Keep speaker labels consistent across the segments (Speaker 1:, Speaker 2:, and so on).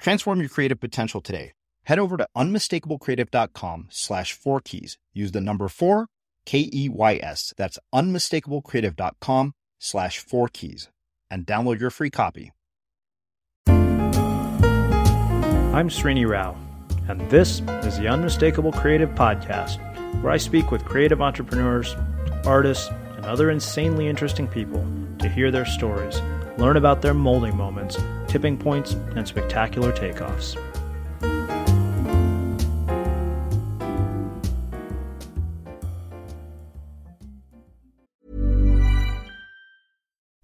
Speaker 1: Transform your creative potential today. Head over to unmistakablecreative.com slash four keys. Use the number four, K E Y S. That's unmistakablecreative.com slash four keys and download your free copy.
Speaker 2: I'm Srini Rao, and this is the Unmistakable Creative Podcast, where I speak with creative entrepreneurs, artists, and other insanely interesting people to hear their stories learn about their molding moments, tipping points, and spectacular takeoffs.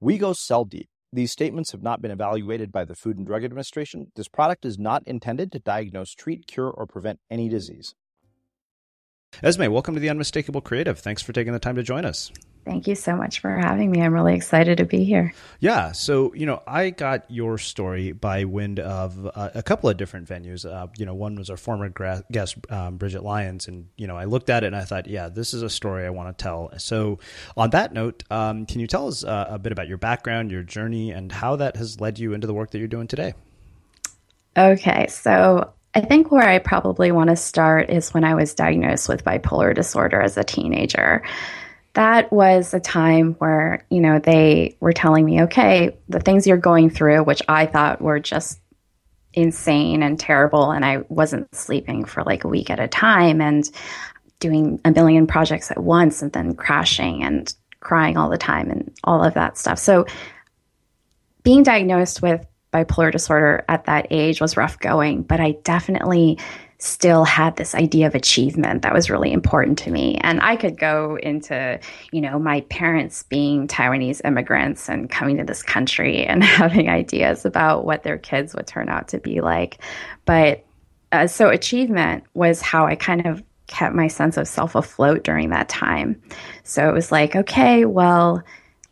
Speaker 1: We go cell deep. These statements have not been evaluated by the Food and Drug Administration. This product is not intended to diagnose, treat, cure, or prevent any disease.
Speaker 3: Esme, welcome to the Unmistakable Creative. Thanks for taking the time to join us. Thank you so much for having me. I'm really excited to be here.
Speaker 2: Yeah. So, you know, I got your story by wind of uh, a couple of different venues. Uh, you know, one was our former gra- guest, um, Bridget Lyons. And, you know, I looked at it and I thought, yeah, this is a story I want to tell. So, on that note, um, can you tell us uh, a bit about your background, your journey, and how that has led you into the work that you're doing today?
Speaker 3: Okay. So, I think where I probably want to start is when I was diagnosed with bipolar disorder as a teenager that was a time where, you know, they were telling me, okay, the things you're going through, which I thought were just insane and terrible, and I wasn't sleeping for like a week at a time and doing a million projects at once and then crashing and crying all the time and all of that stuff. So being diagnosed with bipolar disorder at that age was rough going, but I definitely still had this idea of achievement that was really important to me. And I could go into, you know, my parents being Taiwanese immigrants and coming to this country and having ideas about what their kids would turn out to be like. But uh, so achievement was how I kind of kept my sense of self afloat during that time. So it was like, okay, well,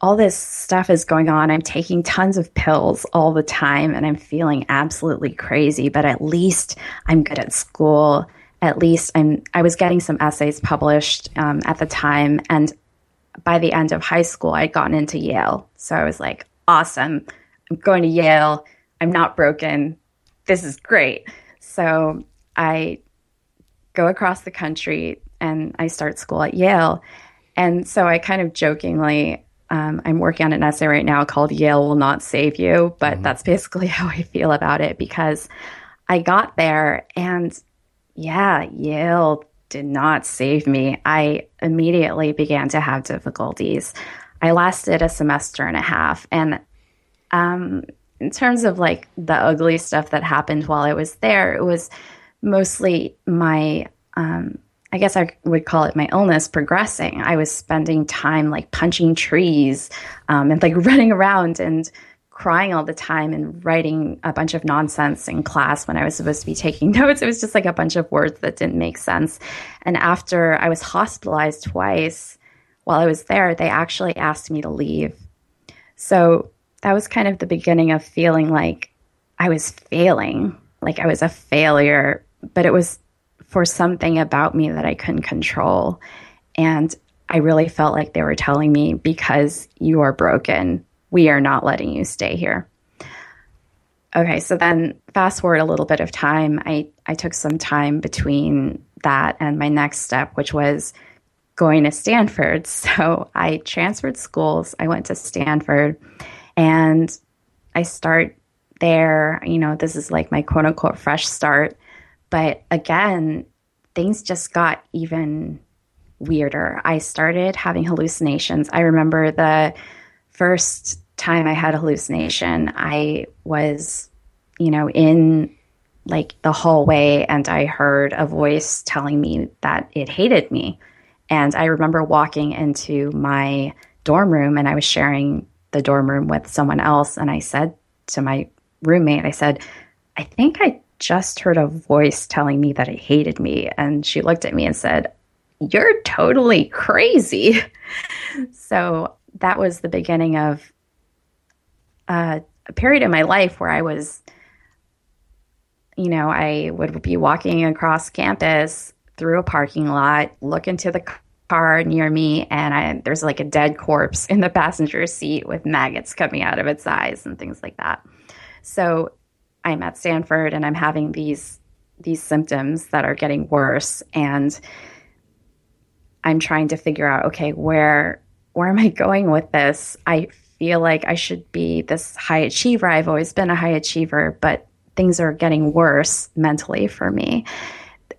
Speaker 3: all this stuff is going on. I'm taking tons of pills all the time and I'm feeling absolutely crazy, but at least I'm good at school. At least I'm I was getting some essays published um, at the time and by the end of high school I'd gotten into Yale. So I was like, awesome. I'm going to Yale. I'm not broken. This is great. So I go across the country and I start school at Yale. And so I kind of jokingly um, I'm working on an essay right now called Yale Will Not Save You, but mm-hmm. that's basically how I feel about it because I got there and yeah, Yale did not save me. I immediately began to have difficulties. I lasted a semester and a half. And um, in terms of like the ugly stuff that happened while I was there, it was mostly my um, I guess I would call it my illness progressing. I was spending time like punching trees um, and like running around and crying all the time and writing a bunch of nonsense in class when I was supposed to be taking notes. It was just like a bunch of words that didn't make sense. And after I was hospitalized twice while I was there, they actually asked me to leave. So that was kind of the beginning of feeling like I was failing, like I was a failure, but it was for something about me that I couldn't control. And I really felt like they were telling me, because you are broken, we are not letting you stay here. Okay, so then fast forward a little bit of time. I, I took some time between that and my next step, which was going to Stanford. So I transferred schools. I went to Stanford and I start there. You know, this is like my quote unquote fresh start. But again, things just got even weirder. I started having hallucinations. I remember the first time I had a hallucination, I was, you know, in like the hallway and I heard a voice telling me that it hated me. And I remember walking into my dorm room and I was sharing the dorm room with someone else. And I said to my roommate, I said, I think I just heard a voice telling me that it hated me. And she looked at me and said, You're totally crazy. so that was the beginning of uh, a period in my life where I was, you know, I would be walking across campus through a parking lot, look into the car near me, and I, there's like a dead corpse in the passenger seat with maggots coming out of its eyes and things like that. So I'm at Stanford and I'm having these these symptoms that are getting worse and I'm trying to figure out okay where where am I going with this? I feel like I should be this high achiever. I've always been a high achiever, but things are getting worse mentally for me.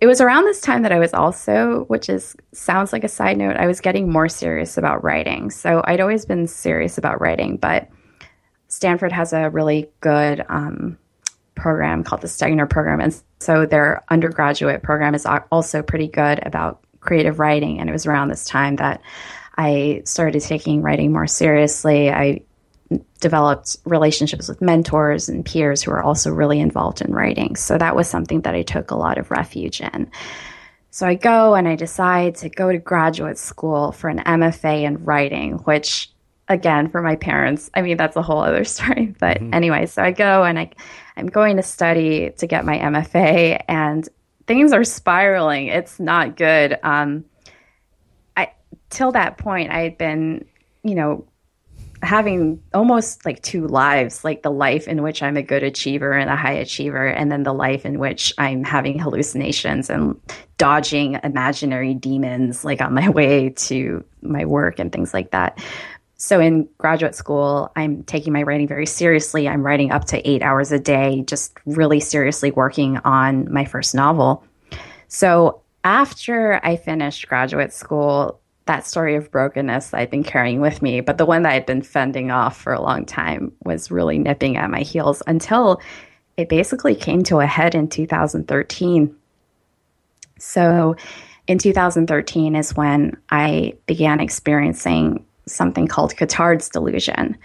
Speaker 3: It was around this time that I was also, which is sounds like a side note, I was getting more serious about writing. So I'd always been serious about writing, but Stanford has a really good um, program called the Stegner program. And so their undergraduate program is also pretty good about creative writing. And it was around this time that I started taking writing more seriously. I developed relationships with mentors and peers who are also really involved in writing. So that was something that I took a lot of refuge in. So I go and I decide to go to graduate school for an MFA in writing, which again for my parents, I mean that's a whole other story. But mm-hmm. anyway, so I go and I I'm going to study to get my MFA and things are spiraling. It's not good. Um, I till that point I had been, you know, having almost like two lives like the life in which I'm a good achiever and a high achiever, and then the life in which I'm having hallucinations and dodging imaginary demons like on my way to my work and things like that. So in graduate school, I'm taking my writing very seriously. I'm writing up to eight hours a day, just really seriously working on my first novel. So after I finished graduate school, that story of brokenness I'd been carrying with me, but the one that I'd been fending off for a long time was really nipping at my heels until it basically came to a head in 2013. So in 2013 is when I began experiencing something called Cotard's delusion.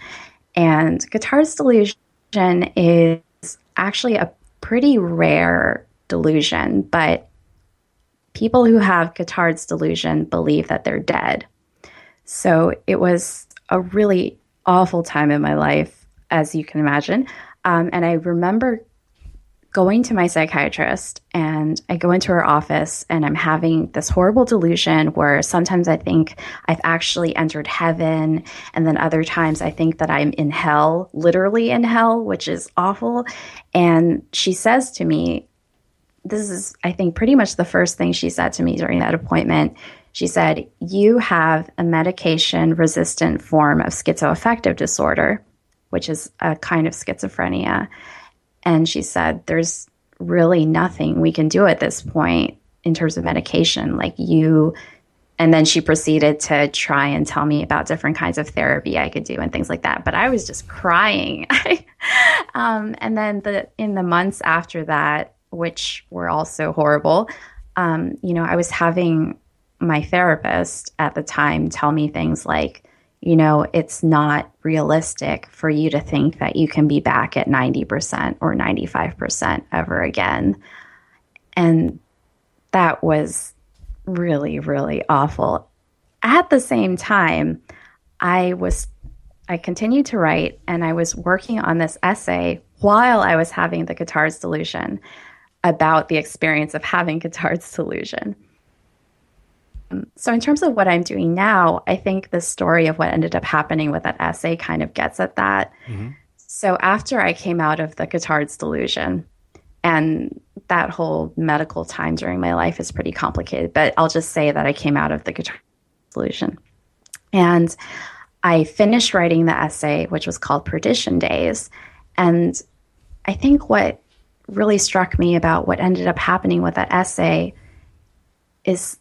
Speaker 3: And Cotard's delusion is actually a pretty rare delusion, but people who have Cotard's delusion believe that they're dead. So it was a really awful time in my life, as you can imagine. Um, and I remember going to my psychiatrist and I go into her office and I'm having this horrible delusion where sometimes I think I've actually entered heaven and then other times I think that I'm in hell, literally in hell, which is awful. And she says to me, this is, I think, pretty much the first thing she said to me during that appointment. She said, You have a medication resistant form of schizoaffective disorder, which is a kind of schizophrenia. And she said, There's really nothing we can do at this point in terms of medication. Like you, and then she proceeded to try and tell me about different kinds of therapy I could do and things like that. But I was just crying. um, and then the in the months after that, which were also horrible. Um, you know, I was having my therapist at the time tell me things like, you know, it's not realistic for you to think that you can be back at 90% or 95% ever again. And that was really, really awful. At the same time, I was I continued to write and I was working on this essay while I was having the Cotard's delusion about the experience of having Cotard's delusion. So, in terms of what I'm doing now, I think the story of what ended up happening with that essay kind of gets at that. Mm-hmm. So, after I came out of the Cotard's delusion, and that whole medical time during my life is pretty complicated, but I'll just say that I came out of the Cotard's delusion. And I finished writing the essay, which was called Perdition Days. And I think what really struck me about what ended up happening with that essay is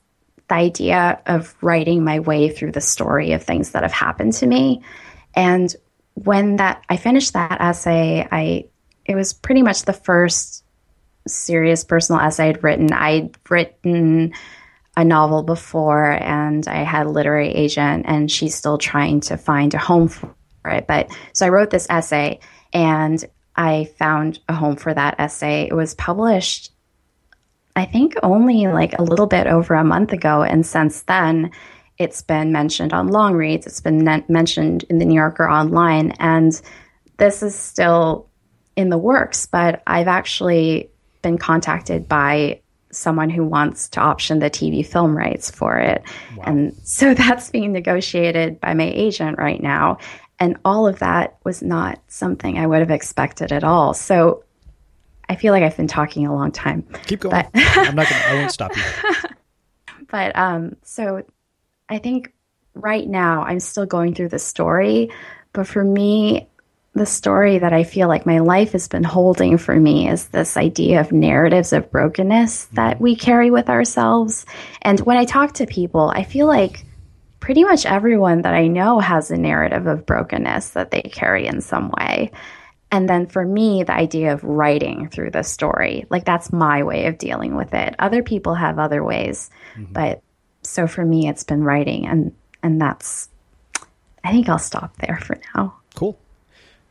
Speaker 3: the idea of writing my way through the story of things that have happened to me. And when that I finished that essay, I it was pretty much the first serious personal essay I'd written. I'd written a novel before and I had a literary agent and she's still trying to find a home for it. But so I wrote this essay and I found a home for that essay. It was published, I think, only like a little bit over a month ago. And since then, it's been mentioned on long reads, it's been ne- mentioned in the New Yorker online. And this is still in the works, but I've actually been contacted by someone who wants to option the TV film rights for it. Wow. And so that's being negotiated by my agent right now. And all of that was not something I would have expected at all. So I feel like I've been talking a long time.
Speaker 2: Keep going. But I'm not gonna I won't stop you.
Speaker 3: but um so I think right now I'm still going through the story, but for me the story that I feel like my life has been holding for me is this idea of narratives of brokenness that we carry with ourselves. And when I talk to people, I feel like pretty much everyone that I know has a narrative of brokenness that they carry in some way. And then for me, the idea of writing through the story, like that's my way of dealing with it. Other people have other ways, mm-hmm. but so for me, it's been writing, and and that's. I think I'll stop there for now.
Speaker 2: Cool.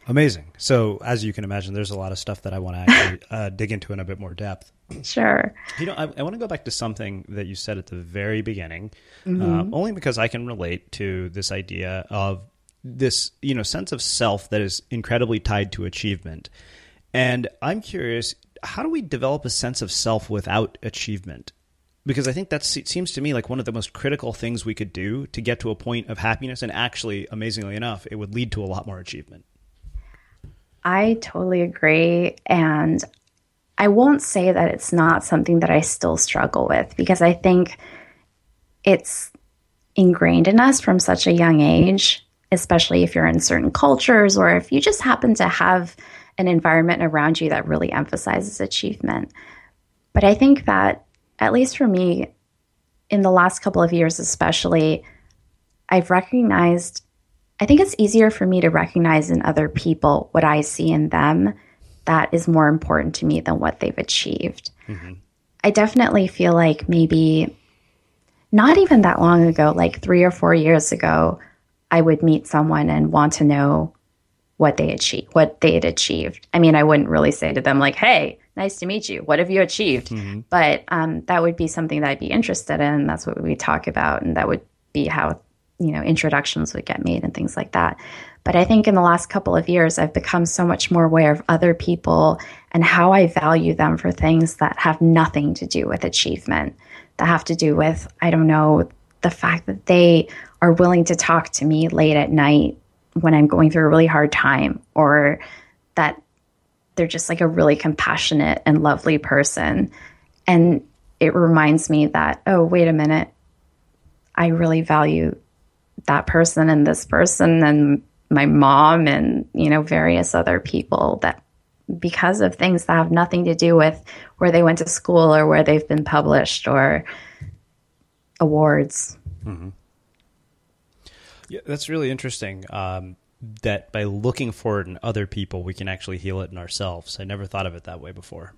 Speaker 2: Amazing. So, as you can imagine, there's a lot of stuff that I want to actually uh, dig into in a bit more depth.
Speaker 3: Sure.
Speaker 2: You know, I, I want to go back to something that you said at the very beginning, mm-hmm. um, only because I can relate to this idea of this, you know, sense of self that is incredibly tied to achievement. And I'm curious, how do we develop a sense of self without achievement? Because I think that seems to me like one of the most critical things we could do to get to a point of happiness. And actually, amazingly enough, it would lead to a lot more achievement.
Speaker 3: I totally agree. And I won't say that it's not something that I still struggle with because I think it's ingrained in us from such a young age, especially if you're in certain cultures or if you just happen to have an environment around you that really emphasizes achievement. But I think that, at least for me, in the last couple of years, especially, I've recognized I think it's easier for me to recognize in other people what I see in them that is more important to me than what they've achieved. Mm-hmm. I definitely feel like maybe not even that long ago, like three or four years ago, I would meet someone and want to know what they achieved, what they had achieved. I mean, I wouldn't really say to them like, "Hey, nice to meet you. What have you achieved?" Mm-hmm. But um, that would be something that I'd be interested in. That's what we talk about, and that would be how you know introductions would get made and things like that but i think in the last couple of years i've become so much more aware of other people and how i value them for things that have nothing to do with achievement that have to do with i don't know the fact that they are willing to talk to me late at night when i'm going through a really hard time or that they're just like a really compassionate and lovely person and it reminds me that oh wait a minute I really value that person and this person and my mom and you know various other people that because of things that have nothing to do with where they went to school or where they've been published or awards. Mm-hmm.
Speaker 2: Yeah, that's really interesting. Um, that by looking for it in other people, we can actually heal it in ourselves. I never thought of it that way before.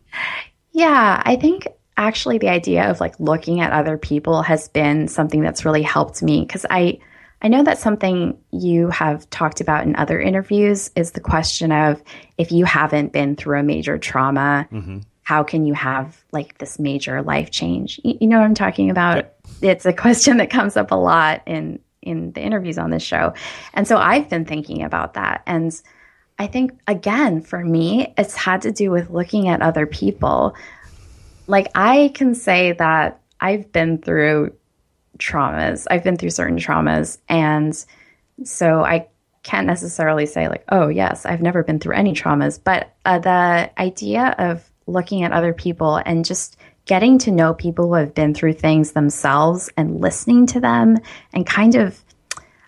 Speaker 3: Yeah, I think actually the idea of like looking at other people has been something that's really helped me because I I know that something you have talked about in other interviews is the question of if you haven't been through a major trauma, mm-hmm. how can you have like this major life change? You, you know what I'm talking about? Yep. It's a question that comes up a lot in in the interviews on this show. And so I've been thinking about that and I think again for me it's had to do with looking at other people. Like I can say that I've been through traumas. I've been through certain traumas. And so I can't necessarily say, like, oh, yes, I've never been through any traumas. But uh, the idea of looking at other people and just getting to know people who have been through things themselves and listening to them and kind of,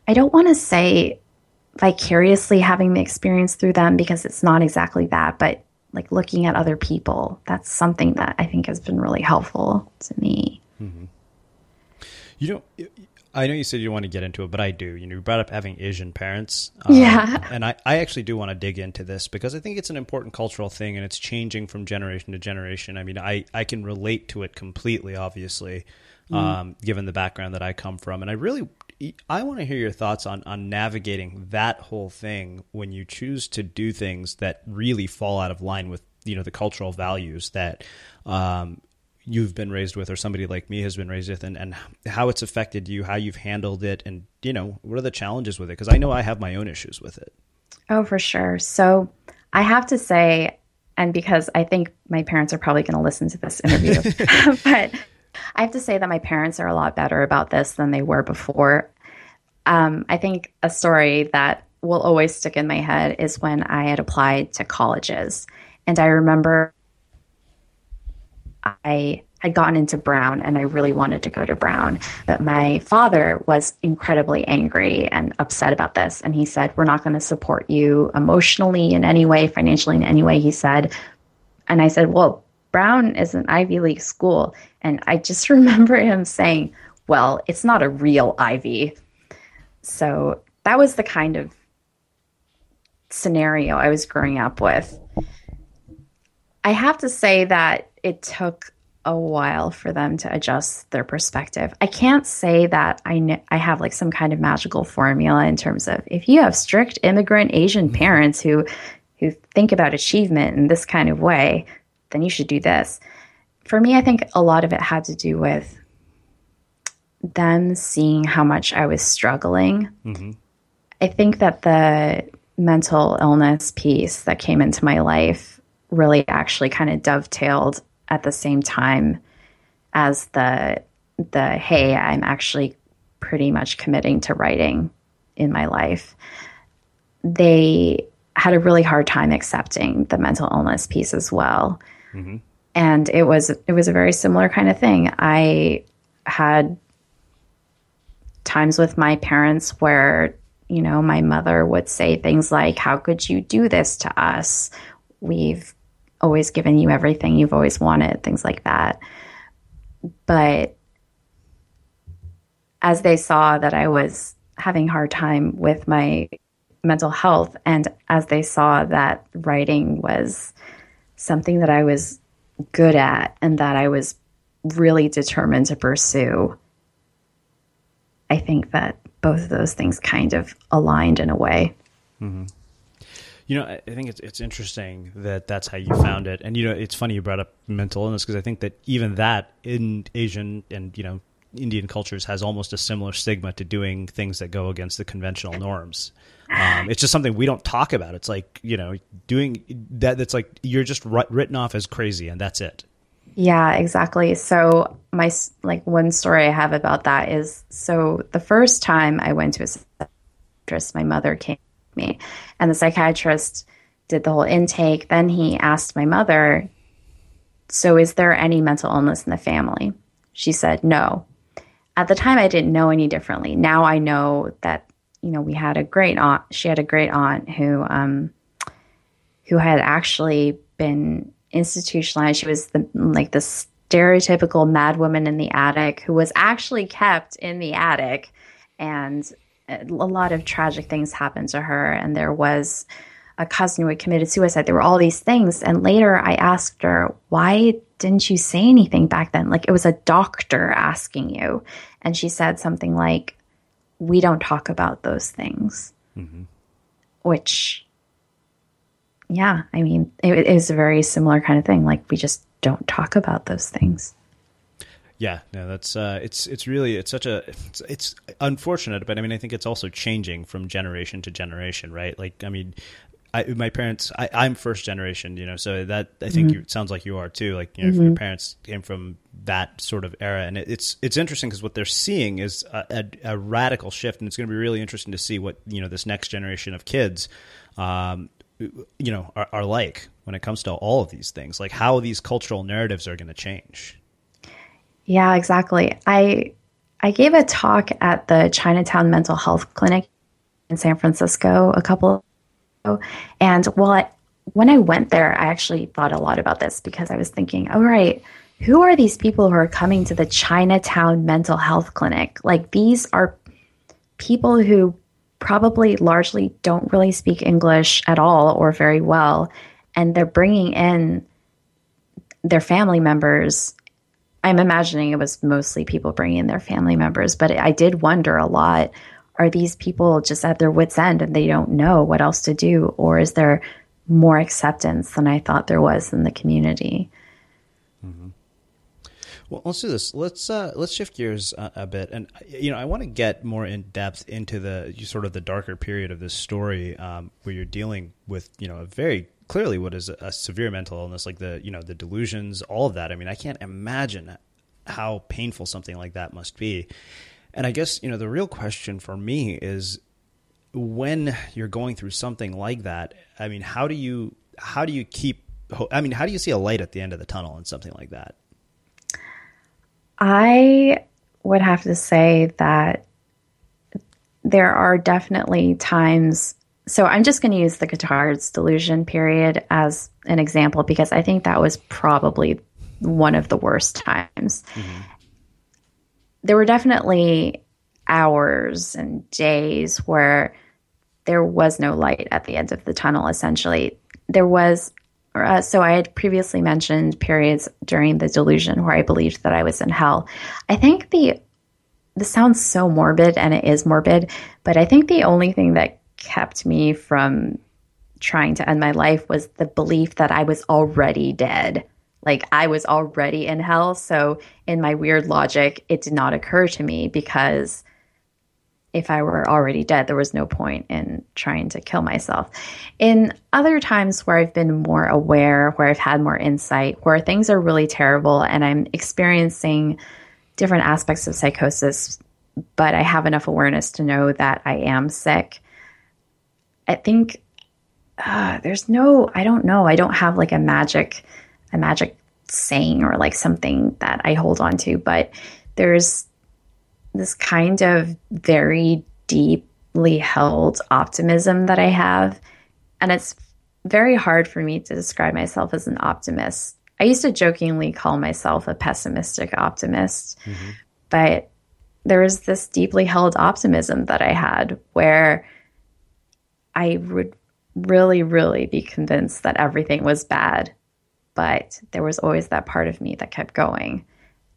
Speaker 3: I don't want to say vicariously having the experience through them because it's not exactly that, but like looking at other people, that's something that I think has been really helpful to me. Mm-hmm.
Speaker 2: You know, I know you said you don't want to get into it, but I do. You know, you brought up having Asian parents. Um,
Speaker 3: yeah.
Speaker 2: And I, I actually do want to dig into this because I think it's an important cultural thing and it's changing from generation to generation. I mean, I, I can relate to it completely, obviously, mm. um, given the background that I come from. And I really, I want to hear your thoughts on, on navigating that whole thing when you choose to do things that really fall out of line with, you know, the cultural values that, um, you've been raised with or somebody like me has been raised with and, and how it's affected you, how you've handled it, and, you know, what are the challenges with it? Because I know I have my own issues with it.
Speaker 3: Oh, for sure. So I have to say, and because I think my parents are probably going to listen to this interview, but I have to say that my parents are a lot better about this than they were before. Um, I think a story that will always stick in my head is when I had applied to colleges. And I remember I had gotten into Brown and I really wanted to go to Brown. But my father was incredibly angry and upset about this. And he said, We're not going to support you emotionally in any way, financially in any way. He said, and I said, Well, Brown is an Ivy League school. And I just remember him saying, Well, it's not a real Ivy. So that was the kind of scenario I was growing up with. I have to say that it took a while for them to adjust their perspective. I can't say that I kn- I have like some kind of magical formula in terms of if you have strict immigrant Asian parents who who think about achievement in this kind of way, then you should do this. For me, I think a lot of it had to do with them seeing how much I was struggling. Mm-hmm. I think that the mental illness piece that came into my life really actually kind of dovetailed at the same time as the the hey, I'm actually pretty much committing to writing in my life. They had a really hard time accepting the mental illness piece as well. Mm-hmm. And it was it was a very similar kind of thing. I had times with my parents where you know my mother would say things like how could you do this to us we've always given you everything you've always wanted things like that but as they saw that i was having a hard time with my mental health and as they saw that writing was something that i was good at and that i was really determined to pursue I think that both of those things kind of aligned in a way. Mm-hmm.
Speaker 2: You know, I think it's it's interesting that that's how you found it, and you know, it's funny you brought up mental illness because I think that even that in Asian and you know Indian cultures has almost a similar stigma to doing things that go against the conventional norms. Um, it's just something we don't talk about. It's like you know, doing that. That's like you're just written off as crazy, and that's it.
Speaker 3: Yeah, exactly. So my like one story I have about that is so the first time I went to a psychiatrist, my mother came me, and the psychiatrist did the whole intake. Then he asked my mother, "So is there any mental illness in the family?" She said, "No." At the time, I didn't know any differently. Now I know that you know we had a great aunt. She had a great aunt who um, who had actually been institutionalized. She was the like the stereotypical mad woman in the attic who was actually kept in the attic, and a lot of tragic things happened to her. And there was a cousin who had committed suicide. There were all these things, and later I asked her, "Why didn't you say anything back then? Like it was a doctor asking you," and she said something like, "We don't talk about those things," mm-hmm. which yeah, I mean, it is a very similar kind of thing. Like we just don't talk about those things.
Speaker 2: Yeah, no, that's uh, it's it's really it's such a it's, it's unfortunate, but I mean, I think it's also changing from generation to generation, right? Like, I mean, I, my parents, I, am first generation, you know, so that I think mm-hmm. you, it sounds like you are too. Like, you know, mm-hmm. your parents came from that sort of era, and it, it's it's interesting because what they're seeing is a, a, a, radical shift, and it's going to be really interesting to see what you know this next generation of kids um, you know are, are like when it comes to all of these things like how these cultural narratives are going to change
Speaker 3: yeah exactly i i gave a talk at the chinatown mental health clinic in san francisco a couple ago and well I, when i went there i actually thought a lot about this because i was thinking all right who are these people who are coming to the chinatown mental health clinic like these are people who probably largely don't really speak English at all or very well. And they're bringing in their family members. I'm imagining it was mostly people bringing in their family members, but I did wonder a lot are these people just at their wits' end and they don't know what else to do? Or is there more acceptance than I thought there was in the community? Mm-hmm.
Speaker 2: Well, let's do this. Let's uh, let's shift gears a, a, bit, and you know, I want to get more in depth into the sort of the darker period of this story, um, where you're dealing with you know a very clearly what is a, severe mental illness, like the you know the delusions, all of that. I mean, I can't imagine how painful something like that must be. And I guess you know the real question for me is when you're going through something like that. I mean, how do you how do you keep I mean, how do you see a light at the end of the tunnel in something like that?
Speaker 3: I would have to say that there are definitely times. So I'm just going to use the Cotard's delusion period as an example because I think that was probably one of the worst times. Mm-hmm. There were definitely hours and days where there was no light at the end of the tunnel, essentially. There was uh, so I had previously mentioned periods during the delusion where I believed that I was in hell. I think the this sounds so morbid and it is morbid, but I think the only thing that kept me from trying to end my life was the belief that I was already dead. Like I was already in hell. So, in my weird logic, it did not occur to me because if I were already dead, there was no point in trying to kill myself. In other times where I've been more aware, where I've had more insight, where things are really terrible and I'm experiencing different aspects of psychosis, but I have enough awareness to know that I am sick. I think uh, there's no, I don't know, I don't have like a magic, a magic saying or like something that I hold on to, but there's this kind of very deeply held optimism that I have. And it's very hard for me to describe myself as an optimist. I used to jokingly call myself a pessimistic optimist, mm-hmm. but there was this deeply held optimism that I had where I would really, really be convinced that everything was bad, but there was always that part of me that kept going.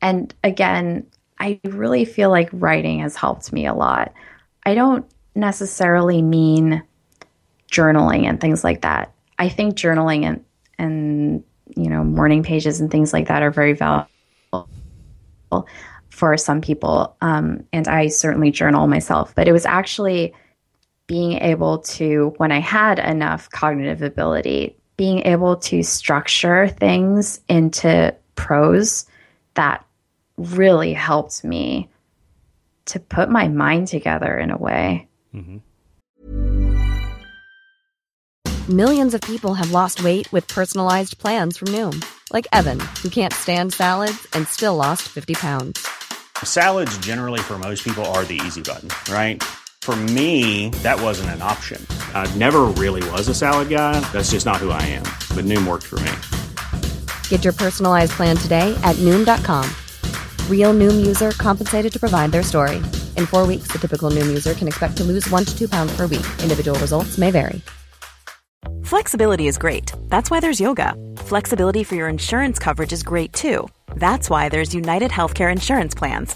Speaker 3: And again, I really feel like writing has helped me a lot. I don't necessarily mean journaling and things like that. I think journaling and and you know morning pages and things like that are very valuable for some people. Um, and I certainly journal myself, but it was actually being able to, when I had enough cognitive ability, being able to structure things into prose that really helped me to put my mind together in a way. Mm-hmm.
Speaker 4: Millions of people have lost weight with personalized plans from Noom, like Evan, who can't stand salads and still lost 50 pounds.
Speaker 5: Salads, generally, for most people, are the easy button, right? For me, that wasn't an option. I never really was a salad guy. That's just not who I am. But Noom worked for me.
Speaker 4: Get your personalized plan today at Noom.com. Real Noom user compensated to provide their story. In four weeks, the typical Noom user can expect to lose one to two pounds per week. Individual results may vary.
Speaker 6: Flexibility is great. That's why there's yoga. Flexibility for your insurance coverage is great too. That's why there's United Healthcare Insurance Plans.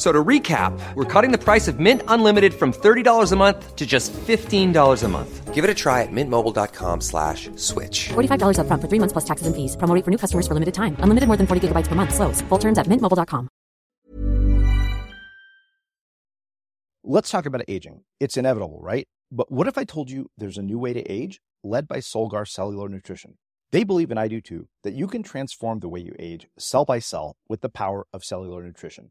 Speaker 7: So to recap, we're cutting the price of Mint Unlimited from $30 a month to just $15 a month. Give it a try at mintmobile.com slash switch.
Speaker 8: $45 up front for three months plus taxes and fees. Promo for new customers for limited time. Unlimited more than 40 gigabytes per month. Slows. Full terms at mintmobile.com.
Speaker 1: Let's talk about aging. It's inevitable, right? But what if I told you there's a new way to age led by Solgar Cellular Nutrition? They believe, and I do too, that you can transform the way you age cell by cell with the power of cellular nutrition.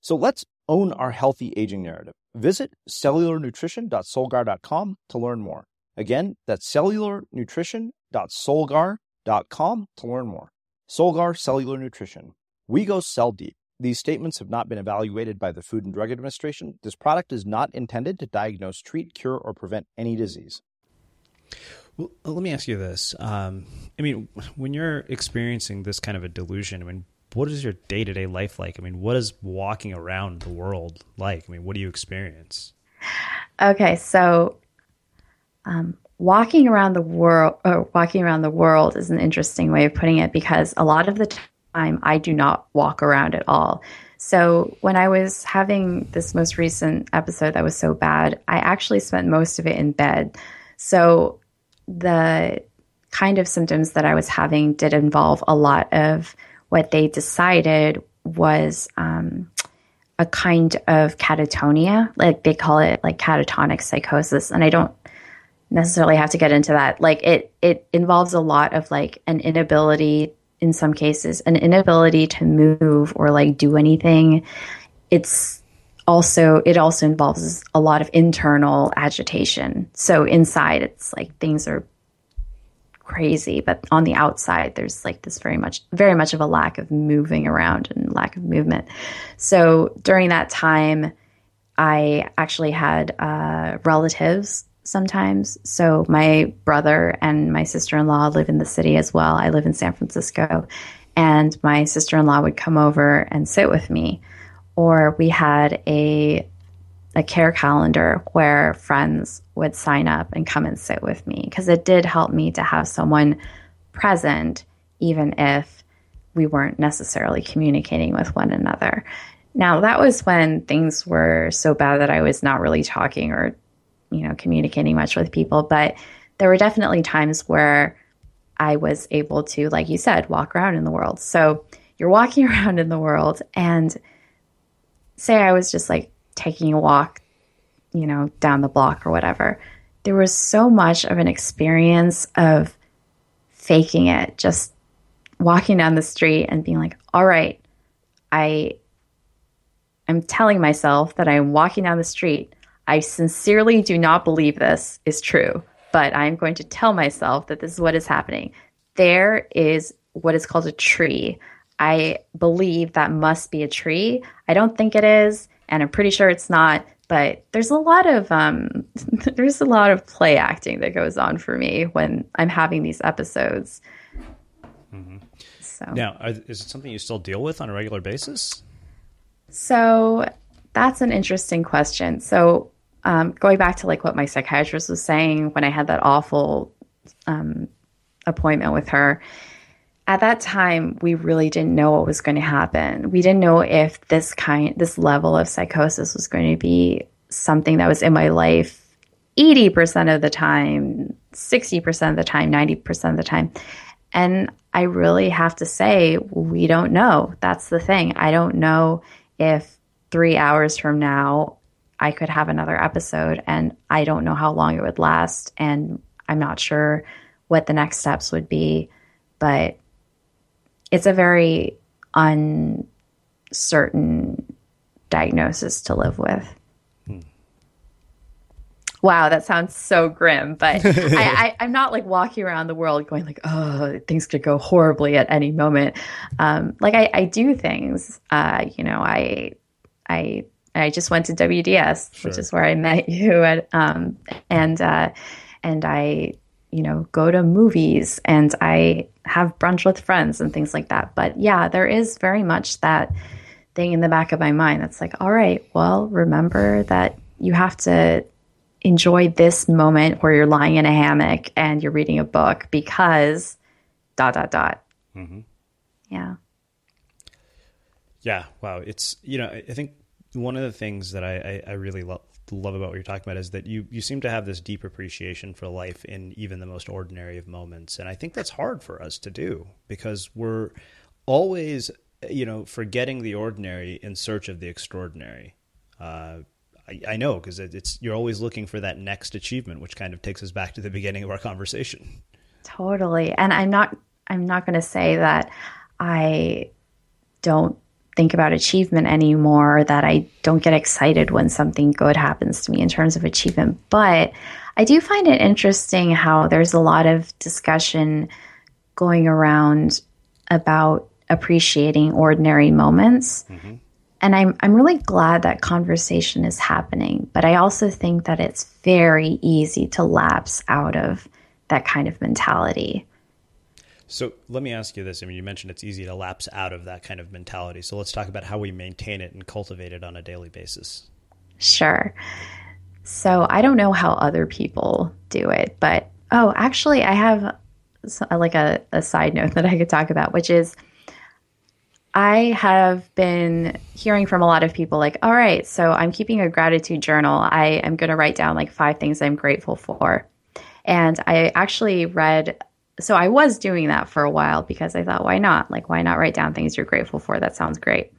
Speaker 1: So let's own our healthy aging narrative. Visit cellularnutrition.solgar.com to learn more. Again, that's cellularnutrition.solgar.com to learn more. Solgar Cellular Nutrition. We go cell deep. These statements have not been evaluated by the Food and Drug Administration. This product is not intended to diagnose, treat, cure, or prevent any disease.
Speaker 2: Well, let me ask you this. Um, I mean, when you're experiencing this kind of a delusion, I mean, what is your day to day life like? I mean, what is walking around the world like? I mean, what do you experience?
Speaker 3: Okay, so um, walking around the world, or walking around the world, is an interesting way of putting it because a lot of the time I do not walk around at all. So when I was having this most recent episode that was so bad, I actually spent most of it in bed. So the kind of symptoms that I was having did involve a lot of what they decided was um, a kind of catatonia. Like they call it like catatonic psychosis. And I don't necessarily have to get into that. Like it it involves a lot of like an inability in some cases, an inability to move or like do anything. It's also it also involves a lot of internal agitation. So inside it's like things are crazy, but on the outside there's like this very much very much of a lack of moving around and lack of movement. So during that time I actually had uh, relatives sometimes. So my brother and my sister-in-law live in the city as well. I live in San Francisco and my sister-in-law would come over and sit with me or we had a a care calendar where friends would sign up and come and sit with me because it did help me to have someone present even if we weren't necessarily communicating with one another. Now, that was when things were so bad that I was not really talking or you know, communicating much with people, but there were definitely times where I was able to, like you said, walk around in the world. So you're walking around in the world, and say I was just like taking a walk, you know, down the block or whatever. There was so much of an experience of faking it, just walking down the street and being like, all right, I am telling myself that I'm walking down the street. I sincerely do not believe this is true, but I'm going to tell myself that this is what is happening. There is what is called a tree. I believe that must be a tree. I don't think it is, and I'm pretty sure it's not. But there's a lot of um, there's a lot of play acting that goes on for me when I'm having these episodes.
Speaker 2: Mm-hmm. So now, is it something you still deal with on a regular basis?
Speaker 3: So that's an interesting question. So um, going back to like what my psychiatrist was saying when I had that awful um, appointment with her, at that time we really didn't know what was going to happen. We didn't know if this kind, this level of psychosis was going to be something that was in my life 80% of the time, 60% of the time, 90% of the time. And I really have to say, we don't know. That's the thing. I don't know if three hours from now I could have another episode and I don't know how long it would last and I'm not sure what the next steps would be, but it's a very uncertain diagnosis to live with. Hmm. Wow, that sounds so grim, but I, am not like walking around the world going like, oh, things could go horribly at any moment. Um, like I, I do things, uh, you know, I, I I just went to WDS, sure. which is where I met you at, um, and uh, and I, you know, go to movies and I have brunch with friends and things like that. But yeah, there is very much that thing in the back of my mind that's like, all right, well, remember that you have to enjoy this moment where you're lying in a hammock and you're reading a book because dot dot dot. Mm-hmm. Yeah.
Speaker 2: Yeah. Wow. It's you know I think one of the things that I, I, I really love love about what you're talking about is that you you seem to have this deep appreciation for life in even the most ordinary of moments. And i think that's hard for us to do because we're always you know forgetting the ordinary in search of the extraordinary. Uh, I, know because it, it's you're always looking for that next achievement which kind of takes us back to the beginning of our conversation.
Speaker 3: Totally. And i'm not i'm not going to say that i don't think about achievement anymore, that I don't get excited when something good happens to me in terms of achievement. But I do find it interesting how there's a lot of discussion going around about appreciating ordinary moments. Mm-hmm. And I'm I'm really glad that conversation is happening, but I also think that it's very easy to lapse out of that kind of mentality.
Speaker 2: So let me ask you this. I mean, you mentioned it's easy to lapse out of that kind of mentality. So let's talk about how we maintain it and cultivate it on a daily basis.
Speaker 3: Sure. So I don't know how other people do it, but oh, actually, I have uh, like a, a side note that I could talk about, which is I have been hearing from a lot of people like, all right, so I'm keeping a gratitude journal. I am going to write down like five things I'm grateful for. And I actually read, so I was doing that for a while because I thought, why not? Like, why not write down things you're grateful for? That sounds great.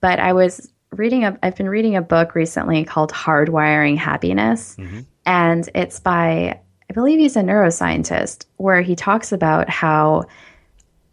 Speaker 3: But I was reading a, I've been reading a book recently called Hardwiring Happiness. Mm-hmm. And it's by, I believe he's a neuroscientist, where he talks about how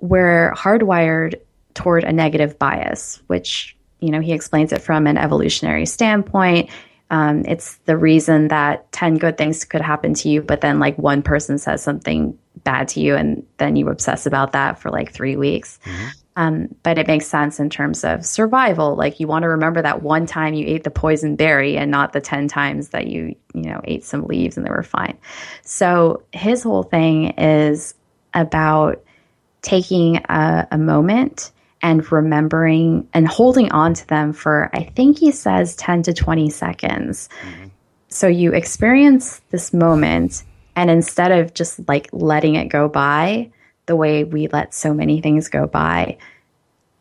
Speaker 3: we're hardwired toward a negative bias, which, you know, he explains it from an evolutionary standpoint. Um, it's the reason that 10 good things could happen to you, but then like one person says something bad to you and then you obsess about that for like three weeks. Mm-hmm. Um, but it makes sense in terms of survival. Like you want to remember that one time you ate the poison berry and not the 10 times that you, you know, ate some leaves and they were fine. So his whole thing is about taking a, a moment and remembering and holding on to them for, I think he says 10 to 20 seconds. Mm-hmm. So you experience this moment, and instead of just like letting it go by the way we let so many things go by,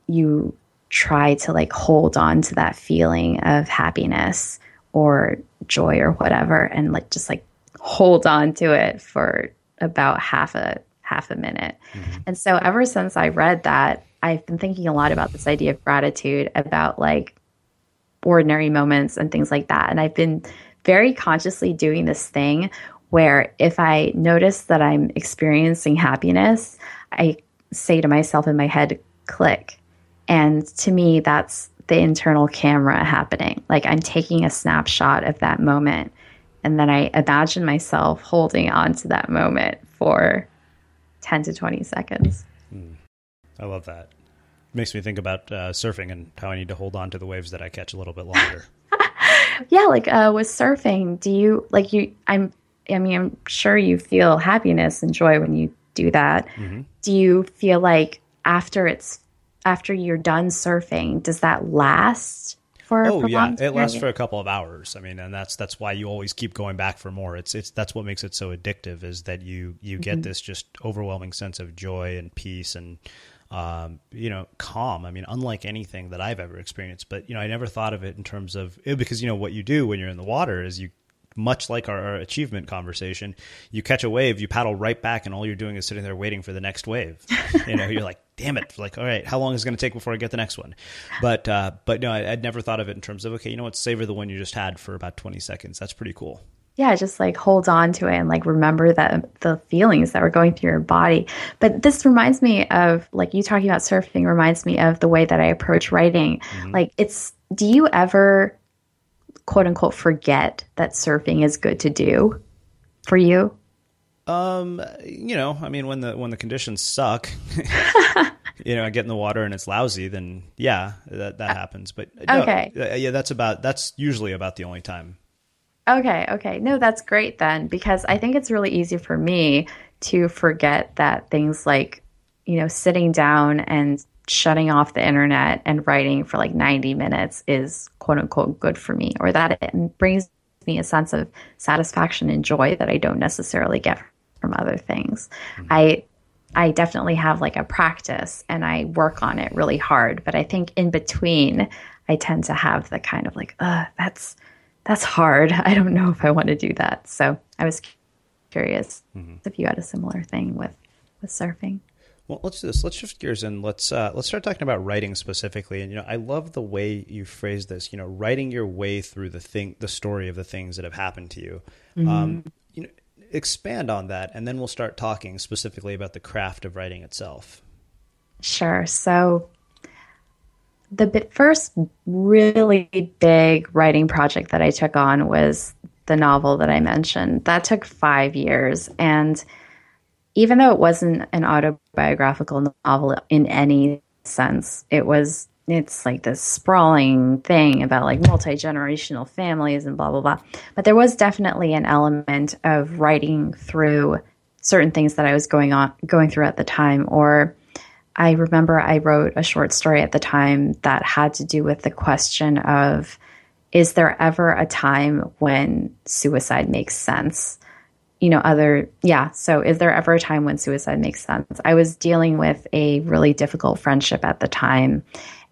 Speaker 3: you try to like hold on to that feeling of happiness or joy or whatever and like just like hold on to it for about half a half a minute. Mm-hmm. And so ever since I read that, I've been thinking a lot about this idea of gratitude, about like ordinary moments and things like that. And I've been very consciously doing this thing where if I notice that I'm experiencing happiness, I say to myself in my head, click. And to me, that's the internal camera happening. Like I'm taking a snapshot of that moment. And then I imagine myself holding on to that moment for 10 to 20 seconds. Mm.
Speaker 2: I love that. It makes me think about uh, surfing and how I need to hold on to the waves that I catch a little bit longer.
Speaker 3: yeah, like uh, with surfing, do you like you? I'm. I mean, I'm sure you feel happiness and joy when you do that. Mm-hmm. Do you feel like after it's after you're done surfing, does that last? for
Speaker 2: oh yeah it lasts for a couple of hours i mean and that's that's why you always keep going back for more it's it's that's what makes it so addictive is that you you get mm-hmm. this just overwhelming sense of joy and peace and um, you know, calm. I mean, unlike anything that I've ever experienced. But you know, I never thought of it in terms of because you know what you do when you're in the water is you much like our, our, achievement conversation, you catch a wave, you paddle right back, and all you're doing is sitting there waiting for the next wave. you know, you're like, damn it, like, all right, how long is it going to take before I get the next one? But uh, but no, I, would never thought of it in terms of okay, you know what, savor the one you just had for about 20 seconds. That's pretty cool.
Speaker 3: Yeah, just like hold on to it and like remember that the feelings that were going through your body. But this reminds me of like you talking about surfing reminds me of the way that I approach writing. Mm-hmm. Like it's do you ever quote unquote forget that surfing is good to do for you?
Speaker 2: Um, you know, I mean, when the when the conditions suck, you know, I get in the water and it's lousy, then yeah, that that happens. But no, okay, yeah, that's about that's usually about the only time.
Speaker 3: Okay, okay, no, that's great then, because I think it's really easy for me to forget that things like, you know, sitting down and shutting off the internet and writing for like 90 minutes is quote unquote good for me or that it brings me a sense of satisfaction and joy that I don't necessarily get from other things. Mm-hmm. I I definitely have like a practice and I work on it really hard, but I think in between I tend to have the kind of like, uh, that's that's hard. I don't know if I want to do that. So I was curious mm-hmm. if you had a similar thing with with surfing.
Speaker 2: Well, let's do this. Let's shift gears and let's uh, let's start talking about writing specifically. And you know, I love the way you phrase this. You know, writing your way through the thing, the story of the things that have happened to you. Mm-hmm. Um, you know, expand on that, and then we'll start talking specifically about the craft of writing itself.
Speaker 3: Sure. So, the first really big writing project that I took on was the novel that I mentioned. That took five years, and even though it wasn't an autobiographical novel in any sense, it was it's like this sprawling thing about like multi-generational families and blah blah blah. But there was definitely an element of writing through certain things that I was going on going through at the time or I remember I wrote a short story at the time that had to do with the question of is there ever a time when suicide makes sense? You know, other, yeah. So, is there ever a time when suicide makes sense? I was dealing with a really difficult friendship at the time,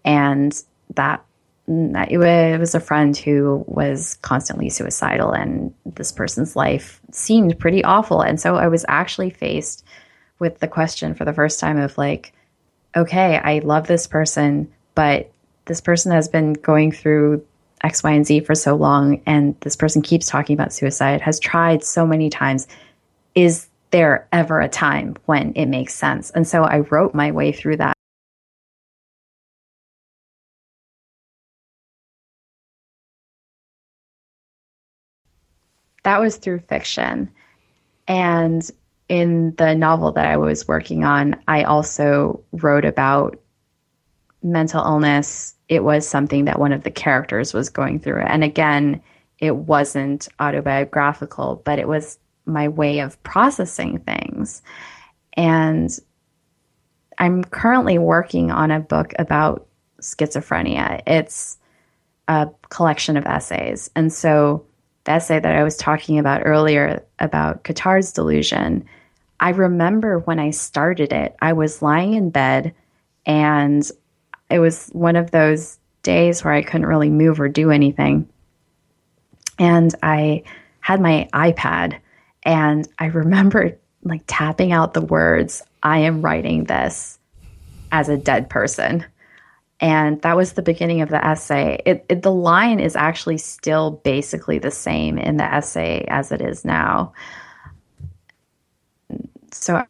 Speaker 3: and that it was a friend who was constantly suicidal, and this person's life seemed pretty awful. And so, I was actually faced with the question for the first time of like, okay, I love this person, but this person has been going through X, Y, and Z for so long, and this person keeps talking about suicide, has tried so many times. Is there ever a time when it makes sense? And so I wrote my way through that. That was through fiction. And in the novel that I was working on, I also wrote about mental illness it was something that one of the characters was going through. And again, it wasn't autobiographical, but it was my way of processing things. And I'm currently working on a book about schizophrenia. It's a collection of essays. And so the essay that I was talking about earlier about Cotard's delusion, I remember when I started it, I was lying in bed and it was one of those days where I couldn't really move or do anything. And I had my iPad and I remember like tapping out the words, I am writing this as a dead person. And that was the beginning of the essay. It, it, the line is actually still basically the same in the essay as it is now. So,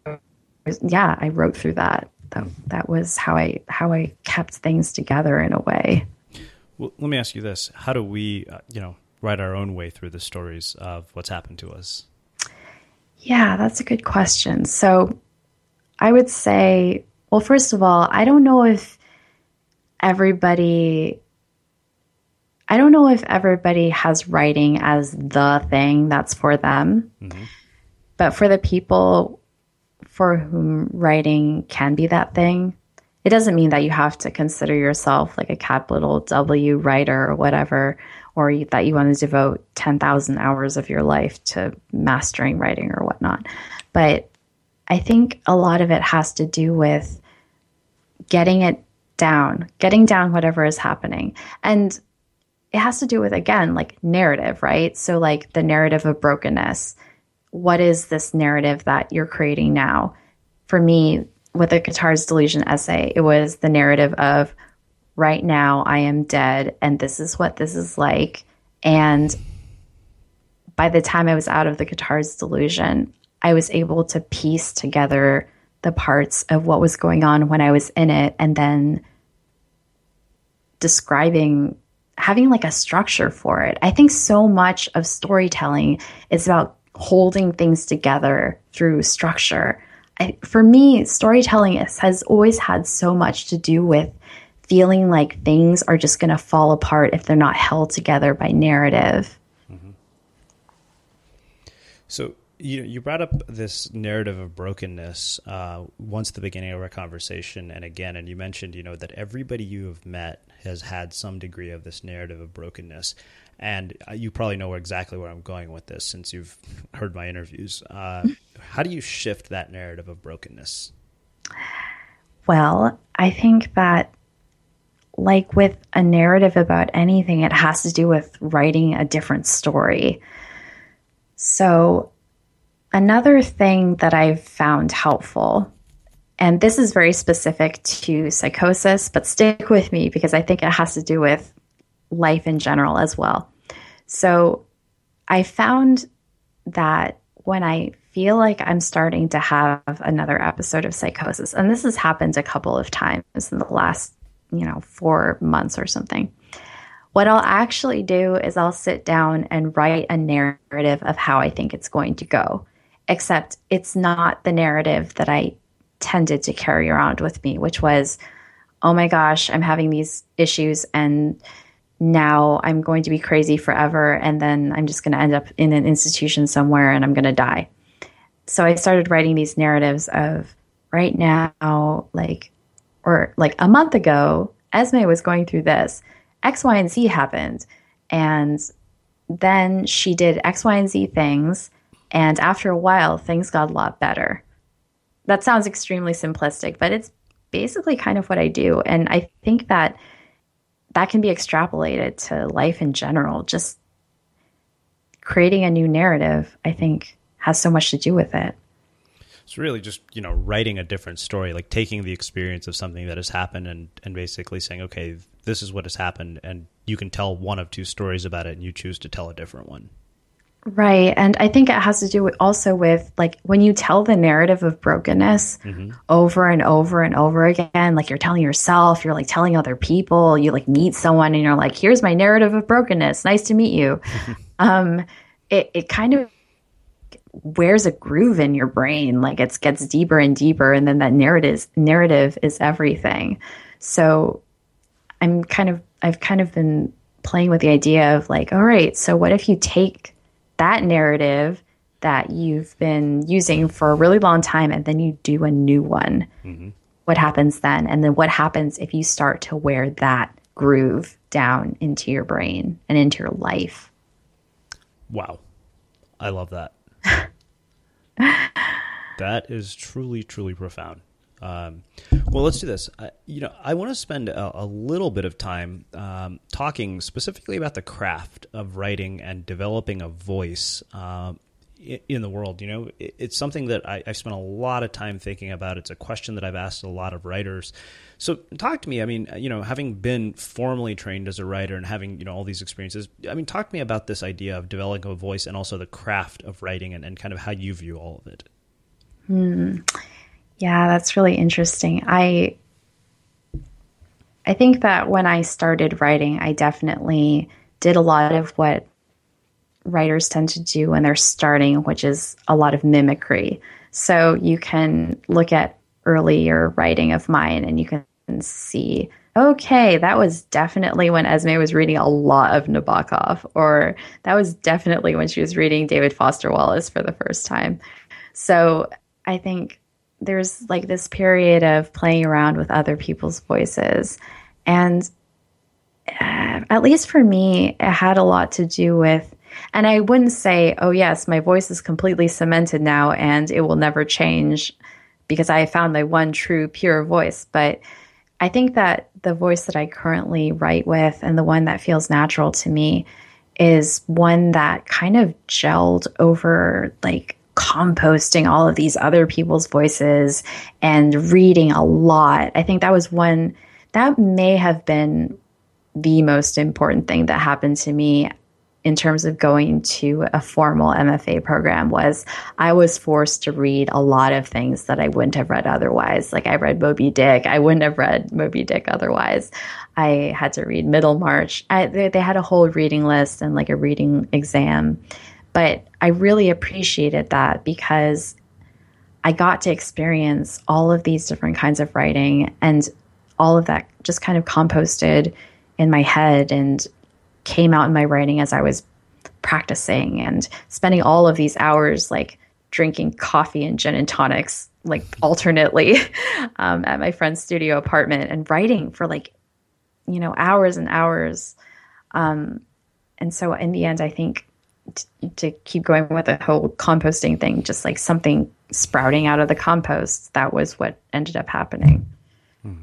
Speaker 3: yeah, I wrote through that that that was how I how I kept things together in a way.
Speaker 2: Well, let me ask you this: How do we, uh, you know, write our own way through the stories of what's happened to us?
Speaker 3: Yeah, that's a good question. So, I would say, well, first of all, I don't know if everybody I don't know if everybody has writing as the thing that's for them. Mm-hmm. But for the people for whom writing can be that thing. It doesn't mean that you have to consider yourself like a capital W writer or whatever, or you, that you want to devote 10,000 hours of your life to mastering writing or whatnot. But I think a lot of it has to do with getting it down, getting down whatever is happening. And it has to do with, again, like narrative, right? So, like the narrative of brokenness what is this narrative that you're creating now? For me, with the Cotard's Delusion essay, it was the narrative of right now I am dead and this is what this is like. And by the time I was out of the Cotard's Delusion, I was able to piece together the parts of what was going on when I was in it and then describing having like a structure for it. I think so much of storytelling is about holding things together through structure. I, for me, storytelling has always had so much to do with feeling like things are just going to fall apart if they're not held together by narrative. Mm-hmm.
Speaker 2: So you you brought up this narrative of brokenness uh, once the beginning of our conversation, and again, and you mentioned you know that everybody you have met has had some degree of this narrative of brokenness and uh, you probably know exactly where I'm going with this since you've heard my interviews. Uh, how do you shift that narrative of brokenness?
Speaker 3: Well, I think that, like with a narrative about anything, it has to do with writing a different story. So, another thing that I've found helpful, and this is very specific to psychosis, but stick with me because I think it has to do with life in general as well. So I found that when I feel like I'm starting to have another episode of psychosis, and this has happened a couple of times in the last, you know, four months or something. What I'll actually do is I'll sit down and write a narrative of how I think it's going to go, except it's not the narrative that I tended to carry around with me, which was, oh my gosh, I'm having these issues and now I'm going to be crazy forever and then I'm just going to end up in an institution somewhere and I'm going to die. So I started writing these narratives of right now, like, or like a month ago, Esme was going through this. X, Y, and Z happened. And then she did X, Y, and Z things. And after a while, things got a lot better. That sounds extremely simplistic, but it's basically kind of what I do. And I think that that can be extrapolated to life in general. Just creating a new narrative, I think, has so much to do with it.
Speaker 2: It's really just, you know, writing a different story, like taking the experience of something that has happened and, and basically saying, okay, this is what has happened. And you can tell one of two stories about it and you choose to tell a different one.
Speaker 3: Right. And I think it has to do with also with like when you tell the narrative of brokenness mm-hmm. over and over and over again, like you're telling yourself, you're like telling other people, you like meet someone and you're like, here's my narrative of brokenness. Nice to meet you. um, it, it kind of wears a groove in your brain. Like it gets deeper and deeper. And then that narrative narrative is everything. So I'm kind of, I've kind of been playing with the idea of like, all right, so what if you take that narrative that you've been using for a really long time and then you do a new one. Mm-hmm. What happens then? And then what happens if you start to wear that groove down into your brain and into your life?
Speaker 2: Wow. I love that. that is truly, truly profound. Um, well, let's do this. You know, I want to spend a, a, little bit of time um, talking specifically about the craft of writing and developing a voice um, in, in the world. You know, it, it's something that I, I've spent a lot of time thinking about. It's a question that I've asked a lot of writers. So, talk to me. I mean, you know, having been formally trained as a writer and having you know all these experiences, I mean, talk to me about this idea of developing a voice and also the craft of writing and, and kind of how you view all of it.
Speaker 3: Hmm. Yeah, that's really interesting. I I think that when I started writing, I definitely did a lot of what writers tend to do when they're starting, which is a lot of mimicry. So you can look at earlier writing of mine and you can see, okay, that was definitely when Esme was reading a lot of Nabokov, or that was definitely when she was reading David Foster Wallace for the first time. So I think there's like this period of playing around with other people's voices. And uh, at least for me, it had a lot to do with, and I wouldn't say, oh, yes, my voice is completely cemented now and it will never change because I found my one true, pure voice. But I think that the voice that I currently write with and the one that feels natural to me is one that kind of gelled over like composting all of these other people's voices and reading a lot. I think that was one that may have been the most important thing that happened to me in terms of going to a formal MFA program was I was forced to read a lot of things that I wouldn't have read otherwise. Like I read Moby Dick. I wouldn't have read Moby Dick otherwise. I had to read Middlemarch. I, they, they had a whole reading list and like a reading exam. But I really appreciated that because I got to experience all of these different kinds of writing and all of that just kind of composted in my head and came out in my writing as I was practicing and spending all of these hours like drinking coffee and gin and tonics like alternately um, at my friend's studio apartment and writing for like you know hours and hours. Um, and so in the end i think to keep going with the whole composting thing, just like something sprouting out of the compost. That was what ended up happening. Hmm.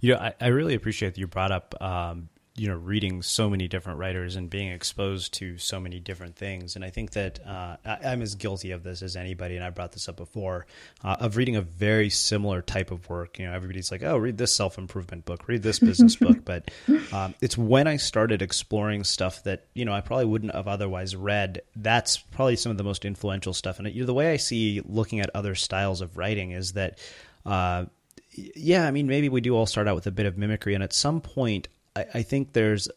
Speaker 2: You know, I, I, really appreciate that you brought up um, you know reading so many different writers and being exposed to so many different things. And i think that uh, I, am as guilty of this as anybody and i brought this up before uh, of reading a very similar type of work. You know everybody's like oh read this self-improvement book read this business book. But um, it's when i started exploring stuff that you know i probably wouldn't have otherwise read. That's probably some of the most influential stuff. And you know, the way i see looking at other styles of writing is that uh, yeah, I mean, maybe we do all start out with a bit of mimicry, and at some point, I, I think there's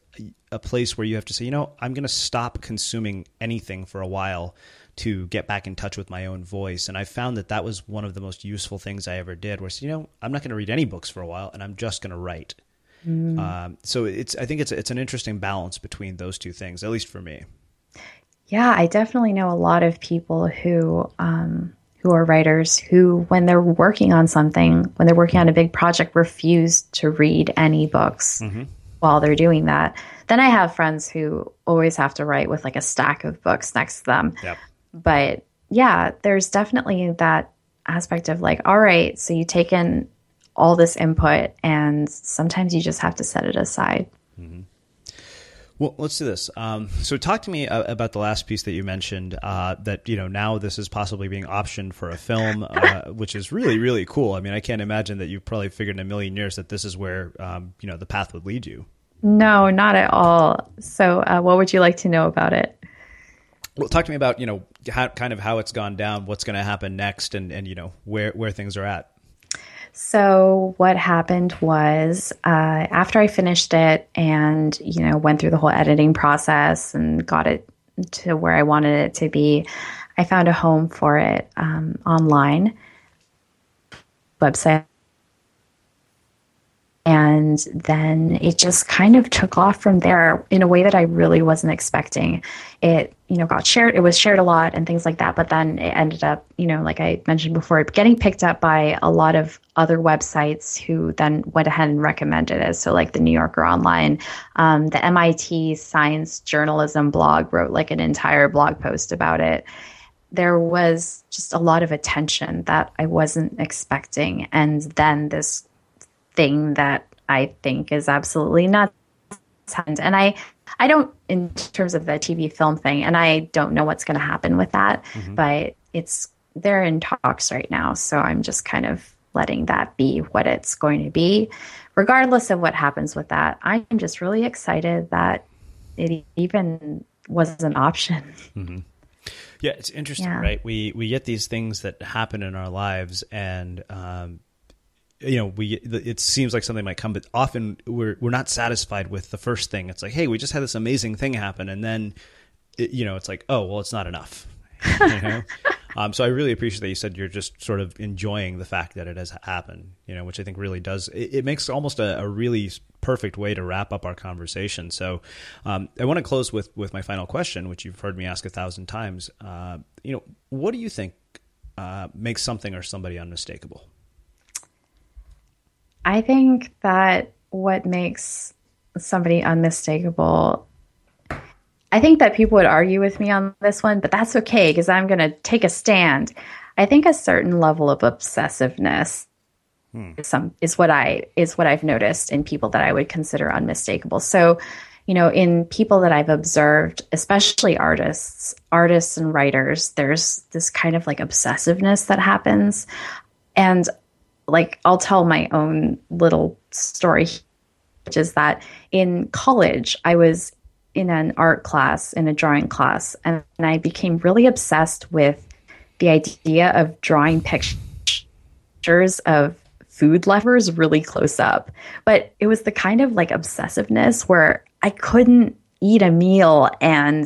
Speaker 2: a place where you have to say, you know, I'm going to stop consuming anything for a while to get back in touch with my own voice. And I found that that was one of the most useful things I ever did. Was you know, I'm not going to read any books for a while, and I'm just going to write. Mm. Um, so it's I think it's it's an interesting balance between those two things, at least for me.
Speaker 3: Yeah, I definitely know a lot of people who um, who are writers who, when they're working on something, when they're working on a big project, refuse to read any books. Mm-hmm while they're doing that. Then I have friends who always have to write with like a stack of books next to them. Yep. but yeah, there's definitely that aspect of like, all right, so you take in all this input, and sometimes you just have to set it aside.
Speaker 2: Mm-hmm. Well, let's do this. Um, so, talk to me uh, about the last piece that you mentioned. Uh, that you know now this is possibly being optioned for a film, uh, which is really really cool. I mean, I can't imagine that you've probably figured in a million years that this is where um, you know the path would lead you.
Speaker 3: No, not at all. So, uh, what would you like to know about it?
Speaker 2: Well, talk to me about you know how, kind of how it's gone down, what's going to happen next, and and you know where where things are at.
Speaker 3: So what happened was uh, after I finished it and you know went through the whole editing process and got it to where I wanted it to be, I found a home for it um, online website and then it just kind of took off from there in a way that I really wasn't expecting. It, you know, got shared, it was shared a lot and things like that. But then it ended up, you know, like I mentioned before, getting picked up by a lot of other websites who then went ahead and recommended it. So, like the New Yorker Online, um, the MIT Science Journalism blog wrote like an entire blog post about it. There was just a lot of attention that I wasn't expecting. And then this thing that I think is absolutely nuts. And I, I don't, in terms of the TV film thing, and I don't know what's going to happen with that, mm-hmm. but it's, they're in talks right now. So I'm just kind of letting that be what it's going to be. Regardless of what happens with that, I'm just really excited that it even was an option.
Speaker 2: Mm-hmm. Yeah, it's interesting, yeah. right? We we get these things that happen in our lives, and um, you know we it seems like something might come but often we're we're not satisfied with the first thing. It's like hey we just had this amazing thing happen and then it, you know it's like oh well it's not enough. You know? Um, so i really appreciate that you said you're just sort of enjoying the fact that it has happened you know which i think really does it, it makes almost a, a, really perfect way to wrap up our conversation. So um, i want to close with with my final question which you've heard me ask a thousand times. Uh, you know what do you think uh, makes something or somebody unmistakable
Speaker 3: I think that what makes somebody unmistakable I think that people would argue with me on this one, but that's okay because I'm going to take a stand. I think a certain level of obsessiveness hmm. is some is what I is what I've noticed in people that I would consider unmistakable. So, you know, in people that I've observed, especially artists, artists and writers, there's this kind of like obsessiveness that happens. And like I'll tell my own little story, which is that in college, I was in an art class, in a drawing class, and, I became really obsessed with the idea of drawing pictures of food levers really close up. But it was the kind of like obsessiveness where I couldn't eat a meal and,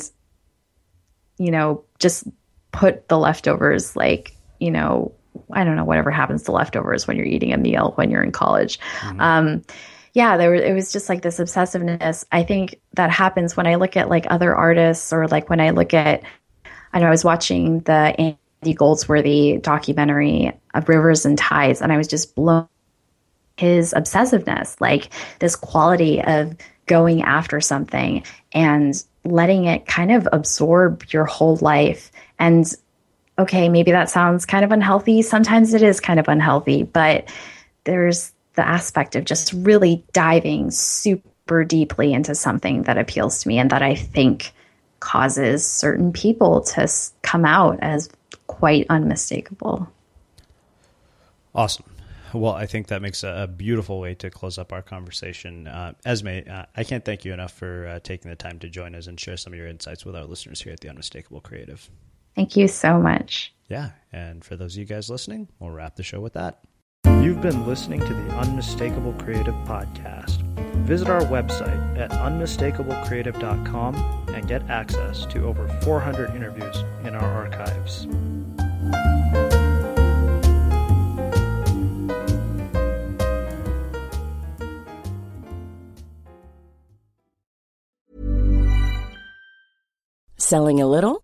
Speaker 3: you know, just put the leftovers like, you know, I don't know, whatever happens to leftovers when you're eating a meal when you're in college. Mm-hmm. Um, yeah, there it was just like this obsessiveness. I think that happens when I look at like other artists or like when I look at, I know I was watching the Andy Goldsworthy documentary of Rivers and Tides, and I was just blown his obsessiveness, like this quality of going after something and letting it kind of absorb your whole life and okay, maybe that sounds kind of unhealthy. Sometimes it is kind of unhealthy, but there's the aspect of just really diving super deeply into something that appeals to me and that I think causes certain people to come out as quite unmistakable.
Speaker 2: Awesome. Well, I think that makes a, beautiful way to close up our conversation. Uh, Esme, uh, I can't thank you enough for uh, taking the time to join us and share some of your insights with our listeners here at the Unmistakable Creative.
Speaker 3: Thank you so much.
Speaker 2: Yeah. And for those of you guys listening, we'll wrap the show with that.
Speaker 9: You've been listening to the Unmistakable Creative Podcast. Visit our website at unmistakablecreative.com and get access to over 400 interviews in our archives.
Speaker 10: Selling a little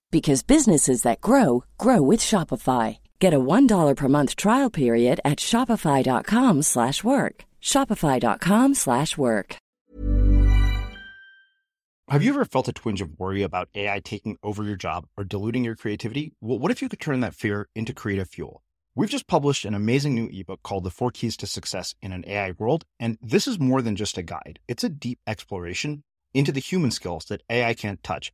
Speaker 10: because businesses that grow grow with Shopify. Get a $1 per month trial period at shopify.com/work. shopify.com/work.
Speaker 1: Have you ever felt a twinge of worry about AI taking over your job or diluting your creativity? Well, what if you could turn that fear into creative fuel? We've just published an amazing new ebook called The Four Keys to Success in an AI World, and this is more than just a guide. It's a deep exploration into the human skills that AI can't touch